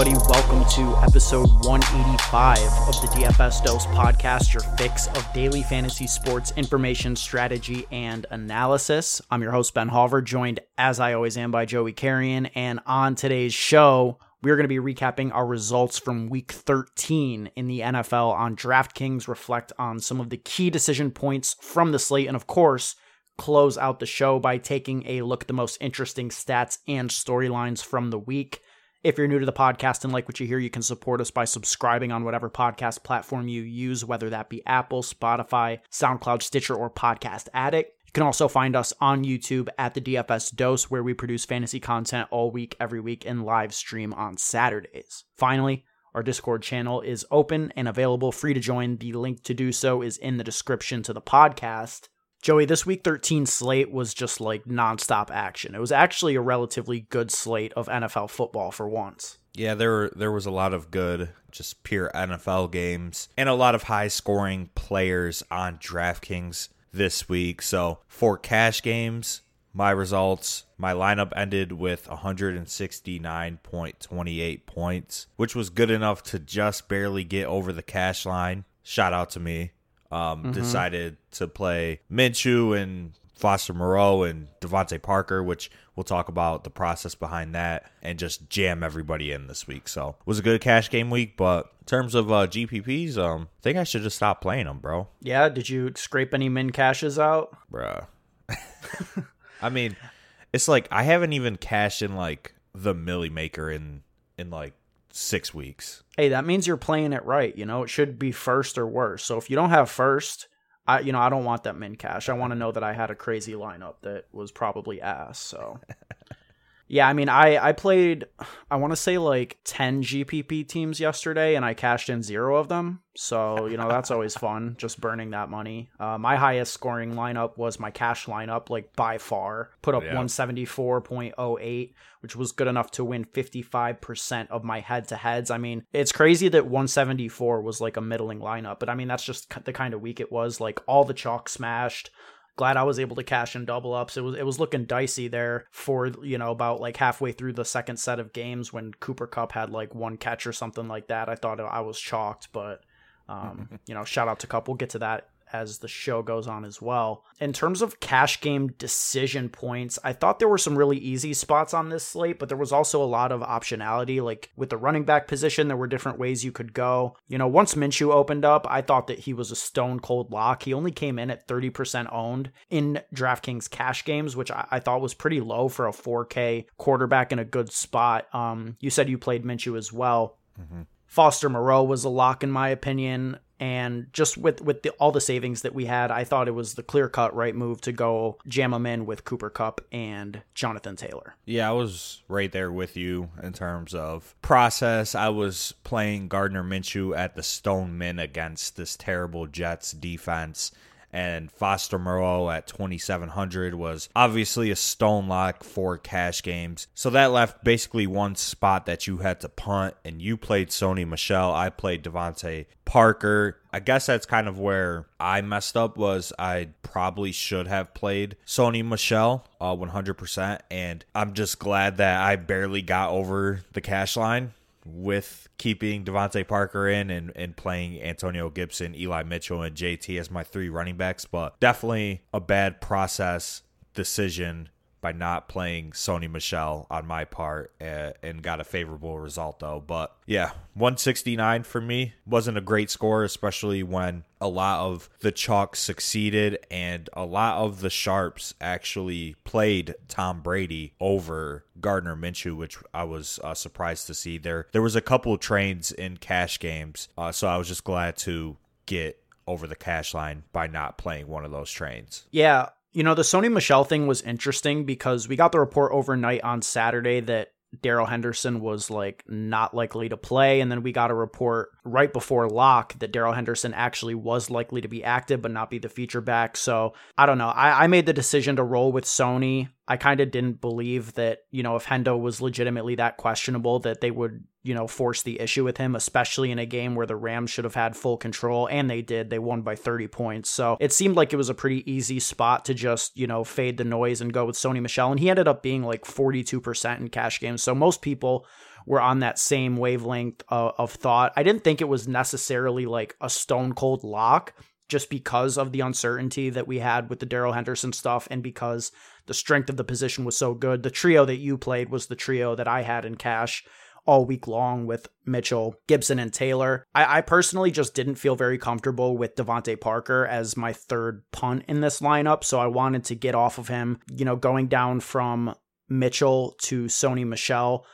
everybody. Welcome to episode 185 of the DFS Dose podcast, your fix of daily fantasy sports information, strategy, and analysis. I'm your host, Ben Hauver, joined as I always am by Joey Carrion. And on today's show, we are going to be recapping our results from week 13 in the NFL on DraftKings, reflect on some of the key decision points from the slate, and of course, close out the show by taking a look at the most interesting stats and storylines from the week. If you're new to the podcast and like what you hear, you can support us by subscribing on whatever podcast platform you use, whether that be Apple, Spotify, SoundCloud, Stitcher, or Podcast Addict. You can also find us on YouTube at the DFS Dose, where we produce fantasy content all week, every week, and live stream on Saturdays. Finally, our Discord channel is open and available, free to join. The link to do so is in the description to the podcast. Joey, this week 13 slate was just like nonstop action. It was actually a relatively good slate of NFL football for once. Yeah, there there was a lot of good, just pure NFL games, and a lot of high scoring players on DraftKings this week. So for cash games, my results, my lineup ended with 169.28 points, which was good enough to just barely get over the cash line. Shout out to me. Um, mm-hmm. Decided to play Minshew and Foster Moreau and DeVante Parker, which we'll talk about the process behind that, and just jam everybody in this week. So it was a good cash game week, but in terms of uh, GPPs, um, I think I should just stop playing them, bro. Yeah, did you scrape any min cashes out, bruh? I mean, it's like I haven't even cashed in like the Millie Maker in in like six weeks. Hey, that means you're playing it right. You know, it should be first or worse. So if you don't have first, I you know I don't want that min cash. I want to know that I had a crazy lineup that was probably ass. So yeah, I mean I I played I want to say like ten GPP teams yesterday, and I cashed in zero of them. So you know that's always fun, just burning that money. Uh, my highest scoring lineup was my cash lineup, like by far. Put up yeah. one seventy four point oh eight which was good enough to win 55% of my head to heads. I mean, it's crazy that 174 was like a middling lineup, but I mean, that's just the kind of week it was. Like all the chalk smashed. Glad I was able to cash in double ups. It was it was looking dicey there for you know about like halfway through the second set of games when Cooper Kupp had like one catch or something like that. I thought I was chalked, but um, you know, shout out to Kupp. We'll get to that as the show goes on as well. In terms of cash game decision points, I thought there were some really easy spots on this slate, but there was also a lot of optionality. Like with the running back position, there were different ways you could go. You know, once Minshew opened up, I thought that he was a stone cold lock. He only came in at 30% owned in DraftKings cash games, which I, I thought was pretty low for a 4K quarterback in a good spot. Um, you said you played Minshew as well. Mm-hmm. Foster Moreau was a lock in my opinion and just with with the, all the savings that we had, I thought it was the clear cut right move to go jam them in with Cooper Kupp and Jonathan Taylor. Yeah, I was right there with you in terms of process. I was playing Gardner Minshew at the Stone Min against this terrible Jets defense and Foster Moreau at 2700 was obviously a stone lock for cash games. So that left basically one spot that you had to punt, and you played Sony Michel. I played DeVante Parker. I guess that's kind of where I messed up was I probably should have played Sony Michel uh, 100% and I'm just glad that I barely got over the cash line with keeping DeVante Parker in and, and playing Antonio Gibson, Eli Mitchell, and JT as my three running backs, but definitely a bad process decision by not playing Sony Michel on my part uh, and got a favorable result though. But yeah, 169 for me wasn't a great score, especially when a lot of the chalk succeeded and a lot of the sharps actually played Tom Brady over Gardner Minshew, which I was uh, surprised to see. There, there was a couple of trains in cash games, uh, so I was just glad to get over the cash line by not playing one of those trains. Yeah, you know, the Sony Michel thing was interesting because we got the report overnight on Saturday that Darrell Henderson was like not likely to play. And then we got a report right before lock that Darrell Henderson actually was likely to be active but not be the feature back. So I don't know. I, I made the decision to roll with Sony. I kind of didn't believe that, you know, if Hendo was legitimately that questionable, that they would, you know, force the issue with him, especially in a game where the Rams should have had full control. And they did. They won by 30 points. So it seemed like it was a pretty easy spot to just, you know, fade the noise and go with Sony Michel. And he ended up being like 42% in cash games. So most people were on that same wavelength of, of thought. I didn't think it was necessarily like a stone cold lock just because of the uncertainty that we had with the Darrell Henderson stuff and because the strength of the position was so good. The trio that you played was the trio that I had in cash all week long with Mitchell, Gibson, and Taylor. I, I personally just didn't feel very comfortable with DeVante Parker as my third punt in this lineup, so I wanted to get off of him. You know, going down from Mitchell to Sony Michel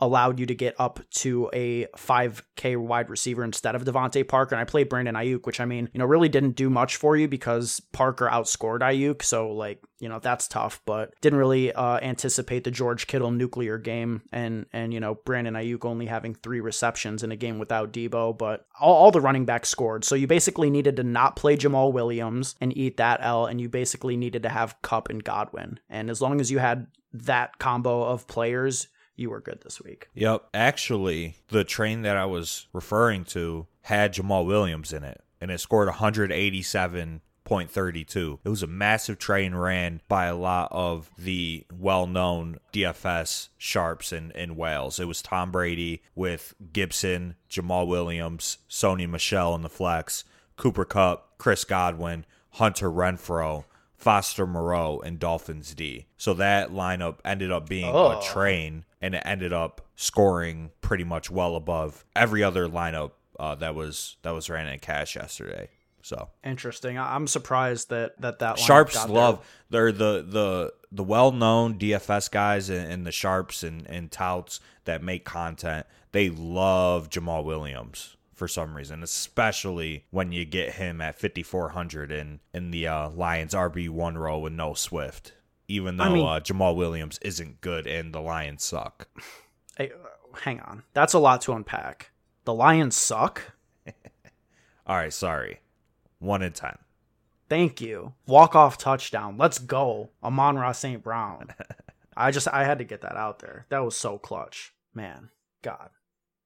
allowed you to get up to a 5K wide receiver instead of DeVante Parker. And I played Brandon Aiyuk, which I mean, you know, really didn't do much for you because Parker outscored Aiyuk. So, like, you know, that's tough, but didn't really uh, anticipate the George Kittle nuclear game and, and, you know, Brandon Aiyuk only having three receptions in a game without Deebo, but all, all the running backs scored. So you basically needed to not play Jamaal Williams and eat that L, and you basically needed to have Kupp and Godwin. And as long as you had that combo of players, you were good this week. Yep. Actually, the train that I was referring to had Jamaal Williams in it, and it scored 187.32. It was a massive train ran by a lot of the well known DFS sharps in, in Wales. It was Tom Brady with Gibson, Jamaal Williams, Sony Michel in the flex, Cooper Kupp, Chris Godwin, Hunter Renfrow, Foster Moreau and Dolphins D. So that lineup ended up being Oh. a train and it ended up scoring pretty much well above every other lineup uh, that was that was ran in cash yesterday. So Interesting. I'm surprised that that that sharps love they're the the the well known DFS guys and, and the sharps and, and touts that make content. They love Jamaal Williams for some reason, especially when you get him at 5400 in in the uh, Lions RB one row with no Swift. Even though I mean- uh, Jamaal Williams isn't good and the Lions suck. Uh, hang on. That's a lot to unpack. The Lions suck. All right, sorry. One in ten. Thank you. Walk off touchdown. Let's go. Amon-Ra St. Brown. I just I had to get that out there. That was so clutch. Man, God.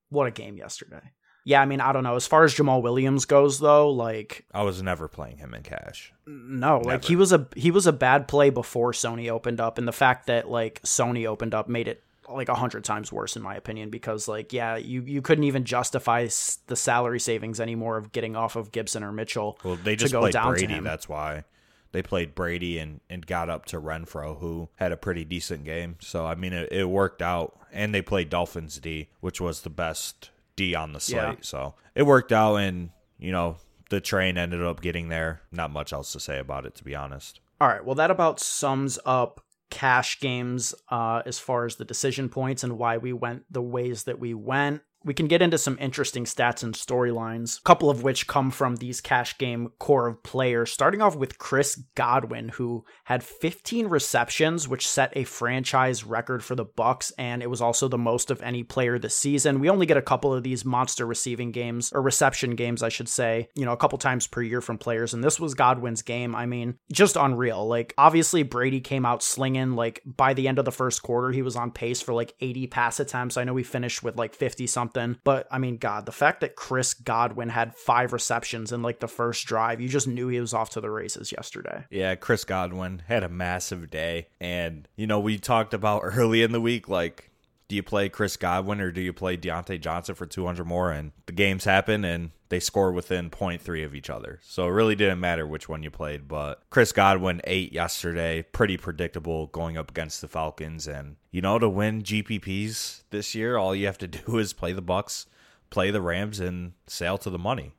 What a game yesterday. Yeah, I mean, I don't know. As far as Jamaal Williams goes though, like I was never playing him in cash. no, like he was a he was a bad play before Sony opened up and the fact that like Sony opened up made it like a hundred times worse in my opinion because like yeah you you couldn't even justify s- the salary savings anymore of getting off of Gibson or Mitchell Well, they to just go played Brady. That's why they played Brady and, and got up to Renfrow, who had a pretty decent game. So I mean, it, it worked out. And they played Dolphins D, which was the best D on the slate. Yeah. So it worked out, and you know the train ended up getting there. Not much else to say about it, to be honest. All right. Well, that about sums up cash games uh, as far as the decision points and why we went the ways that we went. We can get into some interesting stats and storylines, a couple of which come from these cash game core of players. Starting off with Chris Godwin, who had 15 receptions, which set a franchise record for the Bucs, and it was also the most of any player this season. We only get a couple of these monster receiving games or reception games, I should say, you know, a couple times per year from players, and this was Godwin's game. I mean, just unreal. Like, obviously, Brady came out slinging. Like, by the end of the first quarter, he was on pace for like 80 pass attempts. I know we finished with like 50 something, but I mean, God, the fact that Chris Godwin had five receptions in like the first drive, you just knew he was off to the races yesterday. Yeah, Chris Godwin had a massive day. And, you know, we talked about early in the week, like, do you play Chris Godwin or do you play Diontae Johnson for 200 more? And the games happen and they score within 0.3 of each other. So it really didn't matter which one you played. But Chris Godwin ate yesterday, pretty predictable going up against the Falcons. And, you know, to win GPPs this year, all you have to do is play the Bucs, play the Rams, and sail to the money.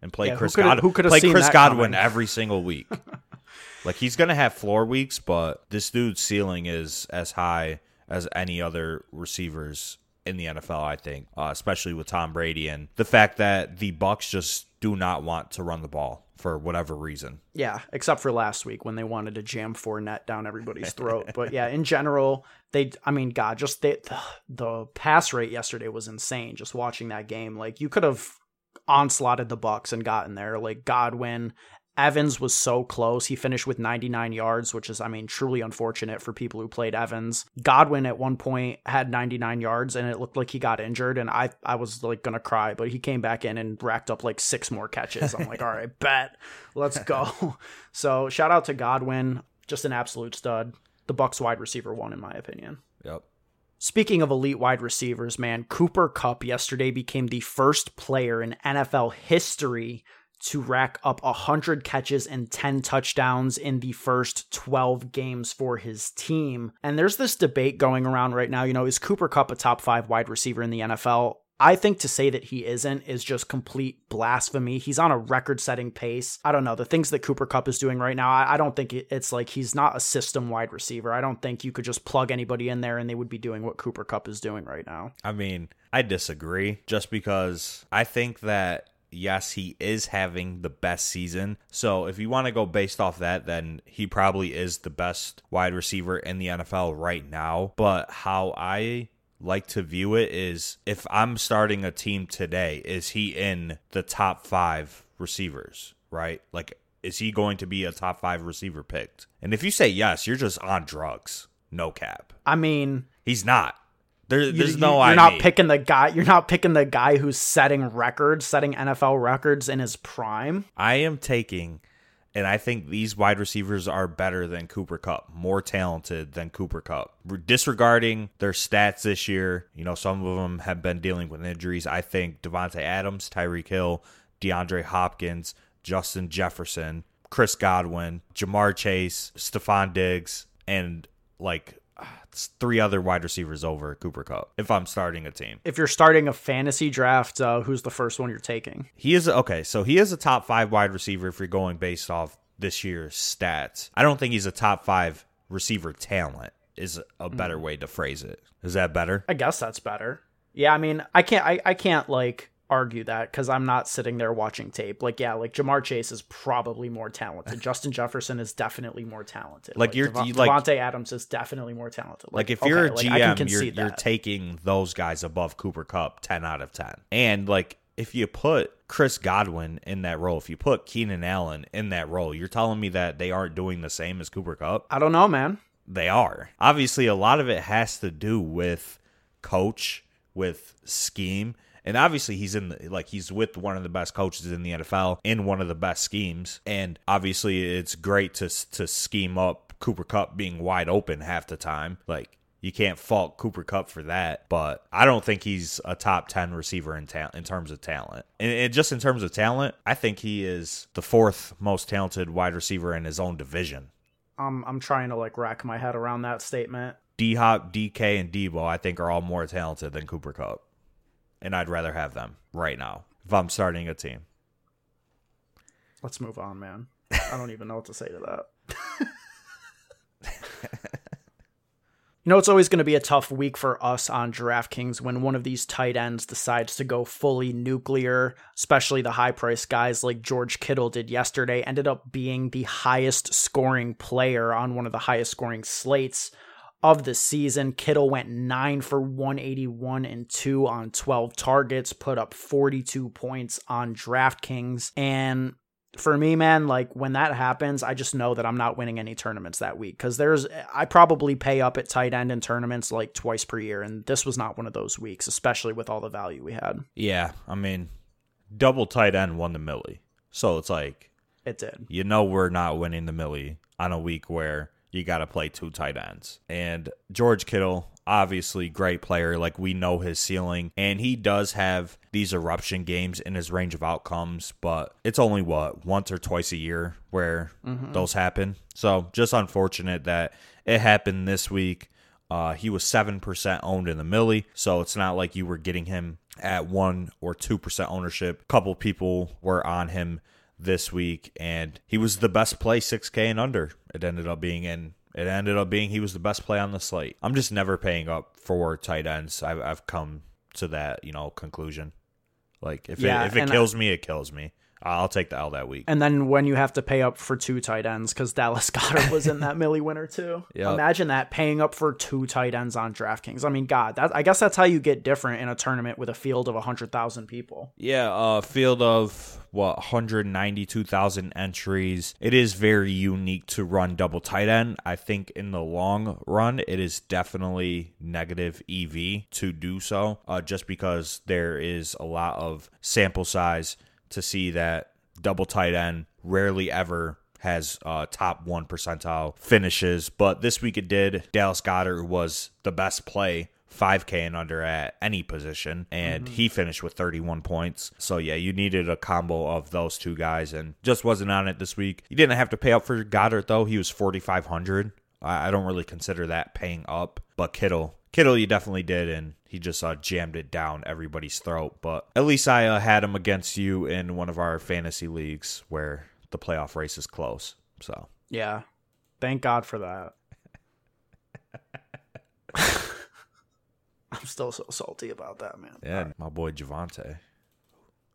And play Yeah, Chris coulda- Godwin. who coulda play seen Chris Godwin coming? every single week. Like he's gonna have floor weeks, but this dude's ceiling is as high as any other receivers in the NFL. I think, uh, especially with Tom Brady and the fact that the Bucs just do not want to run the ball for whatever reason. Yeah, except for last week when they wanted to jam Fournette down everybody's throat. but yeah, in general, they, I mean, God, just they, the, the pass rate yesterday was insane. Just watching that game, like you could have onslaughted the Bucs and gotten there. Like Godwin, Evans was so close. He finished with 99 yards, which is, I mean, truly unfortunate for people who played Evans. Godwin at one point had 99 yards and it looked like he got injured. And I, I was like going to cry, but he came back in and racked up like six more catches. I'm like, all right, bet. Let's go. so shout out to Godwin. Just an absolute stud. The Bucs wide receiver one, in my opinion. Yep. Speaking of elite wide receivers, man, Cooper Kupp yesterday became the first player in NFL history to rack up 100 catches and 10 touchdowns in the first 12 games for his team. And there's this debate going around right now, you know, is Cooper Kupp a top 5 wide receiver in the NFL? I think to say that he isn't is just complete blasphemy. He's on a record setting pace. I don't know. The things that Cooper Kupp is doing right now, I, I don't think it's like he's not a system wide receiver. I don't think you could just plug anybody in there and they would be doing what Cooper Kupp is doing right now. I mean, I disagree just because I think that yes, he is having the best season. So if you want to go based off that, then he probably is the best wide receiver in the NFL right now. But how I like to view it is if I'm starting a team today, is he in the top five receivers, right? Like, is he going to be a top five receiver picked? And if you say yes, you're just on drugs. No cap. I mean, he's not. There, there's you, no. You're I not picking the guy. You're not picking the guy who's setting records, setting NFL records in his prime. I am taking and I think these wide receivers are better than Cooper Kupp, more talented than Cooper Kupp. Disregarding their stats this year, you know, some of them have been dealing with injuries. I think Davante Adams, Tyreek Hill, DeAndre Hopkins, Justin Jefferson, Chris Godwin, Ja'Marr Chase, Stefon Diggs, and like three other wide receivers over Cooper Kupp if I'm starting a team. If you're starting a fantasy draft, uh, who's the first one you're taking? He is okay, so he is a top five wide receiver if you're going based off this year's stats. I don't think he's a top five receiver talent. Is a better way to phrase it. Is that better? I guess that's better. Yeah, I mean, I can't, I, I can't like argue that because I'm not sitting there watching tape. Like, yeah, like Ja'Marr Chase is probably more talented. Justin Jefferson is definitely more talented. Like, you're Dev- you, like Davante Adams is definitely more talented. like, if you're a like, GM, you're you're taking those guys above Cooper Kupp ten out of ten. And like if you put Chris Godwin in that role, if you put Keenan Allen in that role, you're telling me that they aren't doing the same as Cooper Kupp? I don't know, man. They are. Obviously, a lot of it has to do with coach, with scheme. And obviously he's in the like he's with one of the best coaches in the NFL in one of the best schemes. And obviously it's great to to scheme up Cooper Kupp being wide open half the time. Like you can't fault Cooper Kupp for that, but I don't think he's a top 10 receiver in ta- in terms of talent. And, and just in terms of talent, I think he is the fourth most talented wide receiver in his own division. I'm I'm trying to like rack my head around that statement. D Hop, DK, and Deebo, I think, are all more talented than Cooper Kupp. And I'd rather have them right now if I'm starting a team. Let's move on, man. I don't even know what to say to that. You know, it's always going to be a tough week for us on DraftKings when one of these tight ends decides to go fully nuclear, especially the high price guys like George Kittle did yesterday, ended up being the highest scoring player on one of the highest scoring slates of the season. Kittle went 9 for 181 and 2 on 12 targets, put up 42 points on DraftKings. And for me, man, like when that happens, I just know that I'm not winning any tournaments that week because there's, I probably pay up at tight end in tournaments like twice per year. And this was not one of those weeks, especially with all the value we had. Yeah, I mean, double tight end won the Millie. So it's like, It did. you know, we're not winning the Millie on a week where you got to play two tight ends. And George Kittle, obviously great player. Like we know his ceiling, and he does have these eruption games in his range of outcomes, but it's only what once or twice a year where those happen. So just unfortunate that it happened this week. Uh, he was seven percent owned in the Millie, so it's not like you were getting him at one or two percent ownership. A couple people were on him this week, and he was the best play 6K and under. It ended up being in. It ended up being he was the best play on the slate. I'm just never paying up for tight ends. I've, I've come to that you know conclusion. Like if Yeah, it, if it and I- kills me, it kills me. I'll take the L that week. And then when you have to pay up for two tight ends, because Dallas Goddard was in that Millie winner too. Yep. Imagine that paying up for two tight ends on DraftKings. I mean, God, that I guess that's how you get different in a tournament with a field of hundred thousand people. Yeah, uh, field of what 192,000 entries. It is very unique to run double tight end. I think in the long run, it is definitely negative EV to do so, uh, just because there is a lot of sample size to see that double tight end rarely ever has uh, top one percentile finishes, but this week it did. Dallas Goedert was the best play 5K and under at any position, and mm-hmm. he finished with 31 points. So, yeah, you needed a combo of those two guys, and just wasn't on it this week. You didn't have to pay up for Goedert though. He was 4,500. I don't really consider that paying up, but Kittle, Kittle, you definitely did, and he just uh, jammed it down everybody's throat. But at least I uh, had him against you in one of our fantasy leagues where the playoff race is close. So yeah, thank God for that. I'm still so salty about that, man. Yeah, right. my boy Javonte.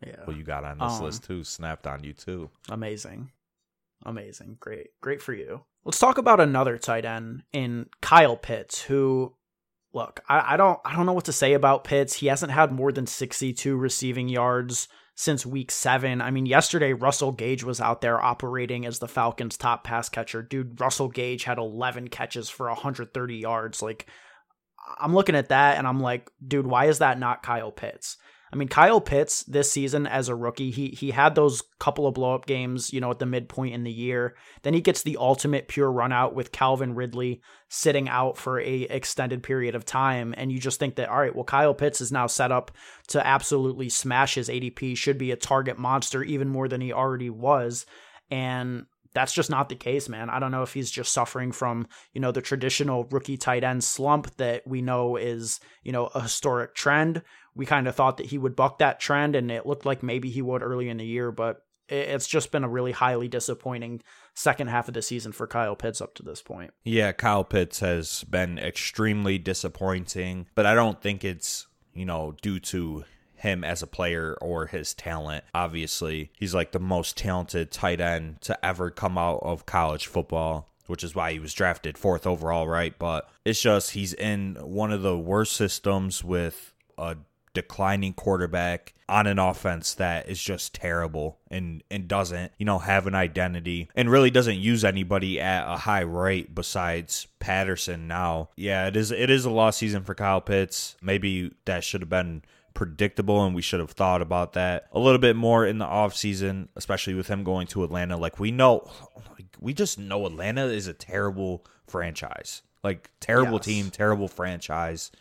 Yeah. Well, you got on this um, list too. Snapped on you too. Amazing. Amazing. Great. Great for you. Let's talk about another tight end in Kyle Pitts, who look, I, I don't I don't know what to say about Pitts. He hasn't had more than 62 receiving yards since week seven. I mean, yesterday Russell Gage was out there operating as the Falcons' top pass catcher. Dude, Russell Gage had 11 catches for 130 yards. Like, I'm looking at that and I'm like, dude, why is that not Kyle Pitts? I mean, Kyle Pitts this season as a rookie, he he had those couple of blow up games, you know, at the midpoint in the year. Then he gets the ultimate pure run out with Calvin Ridley sitting out for a extended period of time, and you just think that all right, well, Kyle Pitts is now set up to absolutely smash his ADP, should be a target monster even more than he already was, and that's just not the case, man. I don't know if he's just suffering from, you know, the traditional rookie tight end slump that we know is, you know, a historic trend. We kind of thought that he would buck that trend and it looked like maybe he would early in the year, but it's just been a really highly disappointing second half of the season for Kyle Pitts up to this point. Yeah, Kyle Pitts has been extremely disappointing, but I don't think it's, you know, due to him as a player or his talent. Obviously, he's like the most talented tight end to ever come out of college football which is why he was drafted fourth overall, right? But it's just he's in one of the worst systems with a declining quarterback on an offense that is just terrible and and doesn't you know have an identity and really doesn't use anybody at a high rate besides Patterson now. Yeah, it is it is a lost season for Kyle Pitts. Maybe that should have been predictable and we should have thought about that a little bit more in the offseason, especially with him going to Atlanta. Like we know we just know Atlanta is a terrible franchise. Like terrible yes. team, terrible franchise.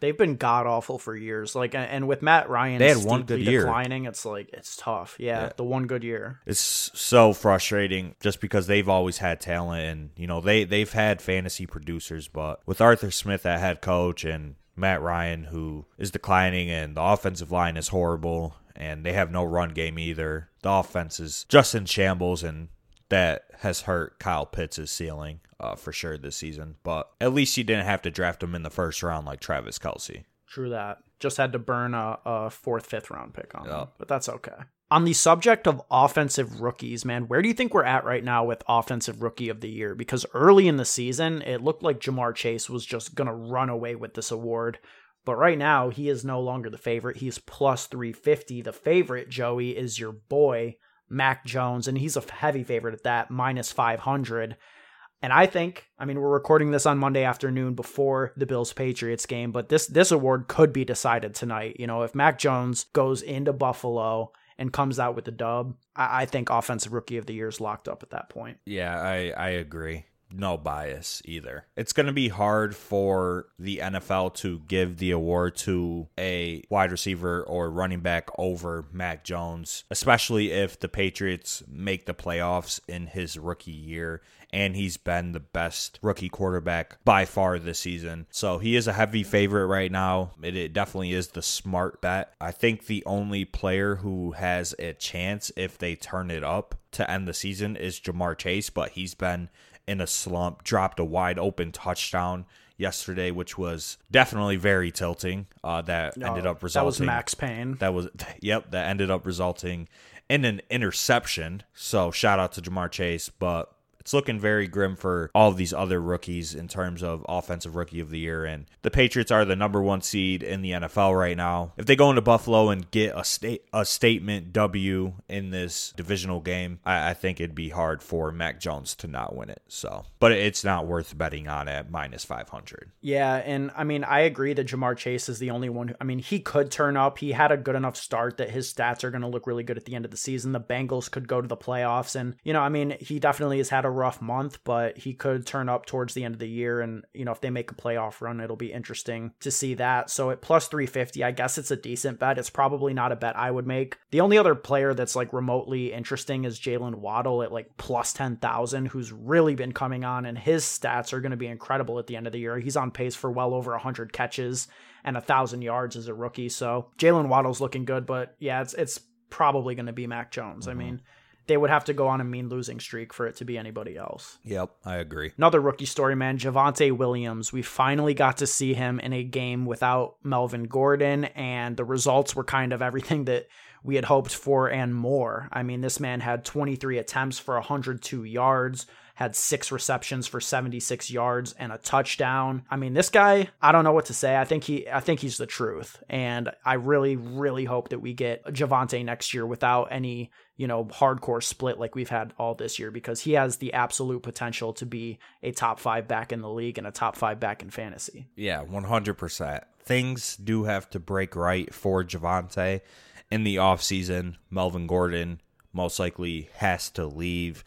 They've been god awful for years. Like and with Matt Ryan they had one good year. declining, it's like it's tough. Yeah, yeah, the one good year. It's so frustrating just because they've always had talent and you know they they've had fantasy producers, but with Arthur Smith at head coach and Matt Ryan, who is declining, and the offensive line is horrible, and they have no run game either. The offense is just in shambles, and that has hurt Kyle Pitts' ceiling uh, for sure this season. But at least you didn't have to draft him in the first round like Travis Kelce. True that. Just had to burn a, a fourth, fifth round pick on yep. him, but that's okay on the subject of offensive rookies, man, where do you think we're at right now with offensive rookie of the year? Because early in the season, it looked like Ja'Marr Chase was just going to run away with this award. But right now, he is no longer the favorite. He's plus 350. The favorite, Joey, is your boy, Mac Jones, and he's a heavy favorite at that, minus 500. And I think, I mean, we're recording this on Monday afternoon before the Bills Patriots game, but this this award could be decided tonight. You know, if Mac Jones goes into Buffalo and comes out with the dub, I, I think offensive rookie of the year is locked up at that point. Yeah, I, I agree no bias either. It's going to be hard for the NFL to give the award to a wide receiver or running back over Mac Jones, especially if the Patriots make the playoffs in his rookie year and he's been the best rookie quarterback by far this season. So he is a heavy favorite right now. It, it, definitely is the smart bet. I think the only player who has a chance if they turn it up to end the season is Ja'Marr Chase, but he's been in a slump, dropped a wide open touchdown yesterday, which was definitely very tilting. Uh, that no, ended up resulting. That was Max Payne. That was yep. That ended up resulting in an interception. So shout out to Ja'Marr Chase, but it's looking very grim for all of these other rookies in terms of offensive rookie of the year. And the Patriots are the number one seed in the NFL right now. If they go into Buffalo and get a state a statement W in this divisional game, I, I think it'd be hard for Mac Jones to not win it. So, but it's not worth betting on at minus five hundred. Yeah, and I mean I agree that Ja'Marr Chase is the only one. Who, I mean he could turn up. He had a good enough start that his stats are going to look really good at the end of the season. The Bengals could go to the playoffs, and you know I mean he definitely has had a rough month, but he could turn up towards the end of the year. And, you know, if they make a playoff run, it'll be interesting to see that. So at plus 350, I guess it's a decent bet. It's probably not a bet I would make. The only other player that's like remotely interesting is Jaylen Waddle at like plus 10,000, who's really been coming on, and his stats are going to be incredible at the end of the year. He's on pace for well over 100 catches and a thousand yards as a rookie. So Jaylen Waddle's looking good, but yeah, it's it's probably going to be Mac Jones. Mm-hmm. I mean, they would have to go on a mean losing streak for it to be anybody else. Yep, I agree. Another rookie story, man. Javonte Williams. We finally got to see him in a game without Melvin Gordon, and the results were kind of everything that we had hoped for and more. I mean, this man had 23 attempts for 102 yards, had six receptions for 76 yards and a touchdown. I mean, this guy, I don't know what to say. I think he I think he's the truth. And I really, really hope that we get Javonte next year without any, you know, hardcore split like we've had all this year because he has the absolute potential to be a top five back in the league and a top five back in fantasy. Yeah, 100%. Things do have to break right for Javonte in the offseason. Melvin Gordon most likely has to leave.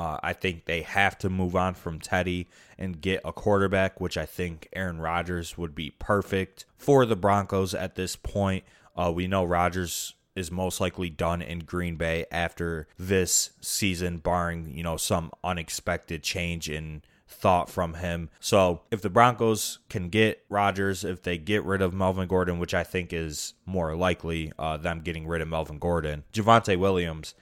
Uh, I think they have to move on from Teddy and get a quarterback, which I think Aaron Rodgers would be perfect for the Broncos at this point. Uh, we know Rodgers is most likely done in Green Bay after this season, barring you know some unexpected change in thought from him. So if the Broncos can get Rodgers, if they get rid of Melvin Gordon, which I think is more likely, uh, them getting rid of Melvin Gordon, Javonte Williams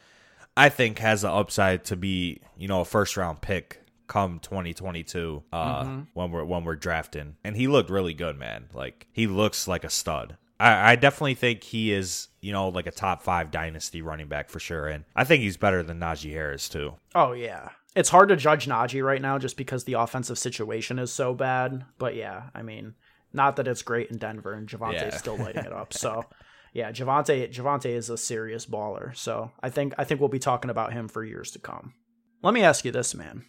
I think has the upside to be, you know, a first round pick come 2022 uh, mm-hmm. when we're when we're drafting. And he looked really good, man. Like he looks like a stud. I, I definitely think he is, you know, like a top five dynasty running back for sure. And I think he's better than Najee Harris too. Oh yeah. It's hard to judge Najee right now just because the offensive situation is so bad. But yeah, I mean, not that it's great in Denver and Javonte's yeah. still lighting it up. So yeah, Javonte Javonte is a serious baller. So I think I think we'll be talking about him for years to come. Let me ask you this, man.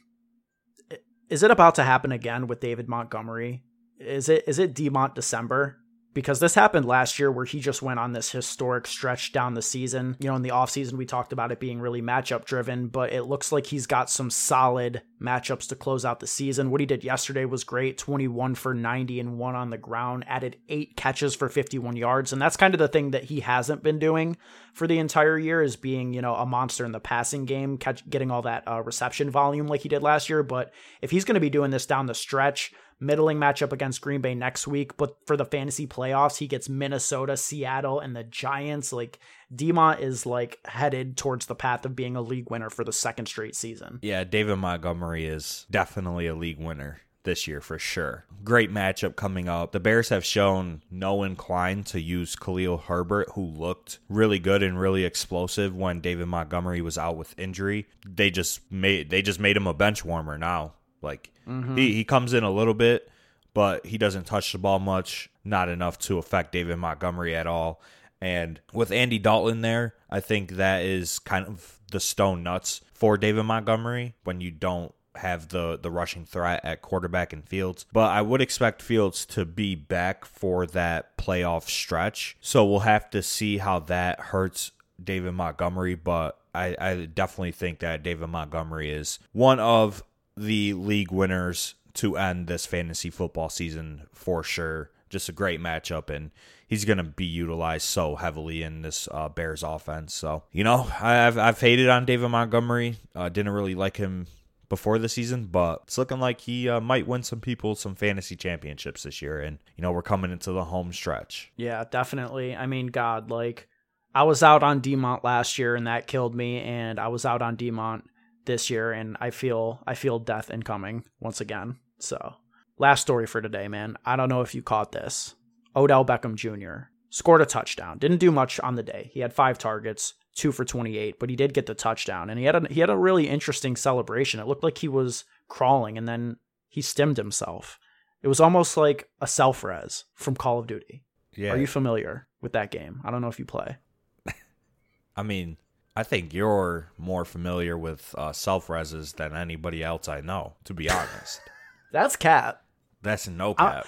Is it about to happen again with David Montgomery? Is it is it Demont December? Because this happened last year where he just went on this historic stretch down the season. You know, in the offseason, we talked about it being really matchup driven, but it looks like he's got some solid matchups to close out the season. What he did yesterday was great 21 for 90 and one on the ground, added eight catches for 51 yards. And that's kind of the thing that he hasn't been doing for the entire year is being, you know, a monster in the passing game, catch, getting all that uh, reception volume like he did last year. But if he's going to be doing this down the stretch, middling matchup against Green Bay next week, but for the fantasy playoffs, he gets Minnesota, Seattle, and the Giants. Like Demont is like headed towards the path of being a league winner for the second straight season. Yeah, David Montgomery is definitely a league winner this year for sure. Great matchup coming up. The Bears have shown no incline to use Khalil Herbert, who looked really good and really explosive when David Montgomery was out with injury. They just made they just made him a bench warmer now. Like mm-hmm. he, he comes in a little bit, but he doesn't touch the ball much, not enough to affect David Montgomery at all. And with Andy Dalton there, I think that is kind of the stone nuts for David Montgomery when you don't have the the rushing threat at quarterback and Fields. But I would expect Fields to be back for that playoff stretch. So we'll have to see how that hurts David Montgomery, but I, I definitely think that David Montgomery is one of the league winners to end this fantasy football season for sure. Just a great matchup, and he's going to be utilized so heavily in this uh, Bears offense. So, you know, I've, I've hated on David Montgomery. Uh, didn't really like him before the season, but it's looking like he uh, might win some people some fantasy championships this year. And, you know, we're coming into the home stretch. Yeah, definitely. I mean, God, like, I was out on Demont last year, and that killed me. And I was out on Demont this year, and I feel I feel death incoming once again. So, last story for today, man. I don't know if you caught this. Odell Beckham Jr. scored a touchdown. Didn't do much on the day. He had five targets, two for 28, but he did get the touchdown, and he had a he had a really interesting celebration. It looked like he was crawling, and then he stemmed himself. It was almost like a self res from Call of Duty. Yeah. Are you familiar with that game? I don't know if you play. I mean, I think you're more familiar with uh, self reses than anybody else I know, to be honest. That's cat. That's no cap.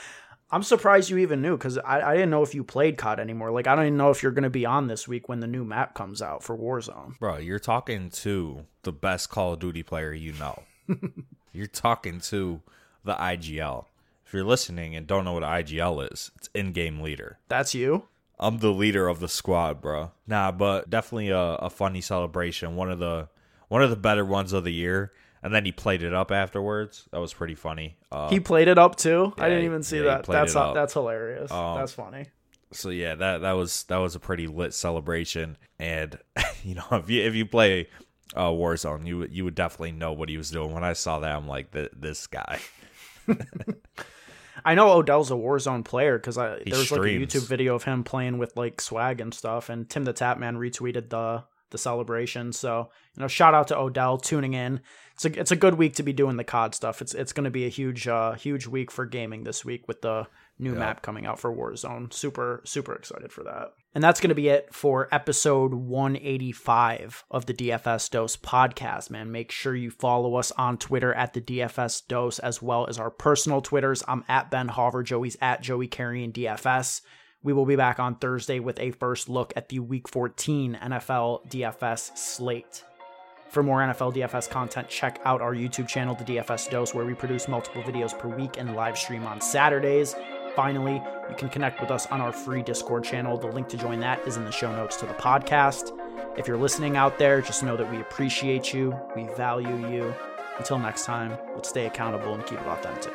I, am surprised you even knew because I, I didn't know if you played COD anymore. Like, I don't even know if you're going to be on this week when the new map comes out for Warzone. Bro, you're talking to the best Call of Duty player you know. You're talking to the IGL. If you're listening and don't know what IGL is, it's in-game leader. That's you. I'm the leader of the squad, bro. Nah, but definitely a, a funny celebration. One of the one of the better ones of the year. And then he played it up afterwards. That was pretty funny. Uh, He played it up too. I didn't even see yeah, that. That's that's hilarious. Um, that's funny. so yeah, that that was that was a pretty lit celebration. And you know, if you if you play uh, Warzone, you you would definitely know what he was doing. When I saw that, I'm like, this guy. I know Odell's a Warzone player because I He there was like a. YouTube video of him playing with like swag and stuff, and Tim the Tatman retweeted the the celebration. So you know, shout out to Odell tuning in. It's a it's a good week to be doing the COD stuff. It's it's going to be a huge uh huge week for gaming this week with the new map coming out for Warzone. Super super excited for that. And that's going to be it for episode 185 of the DFS Dose podcast, man. Make sure you follow us on Twitter at the DFS Dose as well as our personal Twitters. I'm at Ben Hauver, Joey's at Joey Carrion DFS. We will be back on Thursday with a first look at the Week 14 NFL DFS slate. For more NFL DFS content, check out our YouTube channel, The DFS Dose, where we produce multiple videos per week and live stream on Saturdays. Finally, you can connect with us on our free Discord channel. The link to join that is in the show notes to the podcast. If you're listening out there, just know that we appreciate you, we value you. Until next time, let's stay accountable and keep it authentic.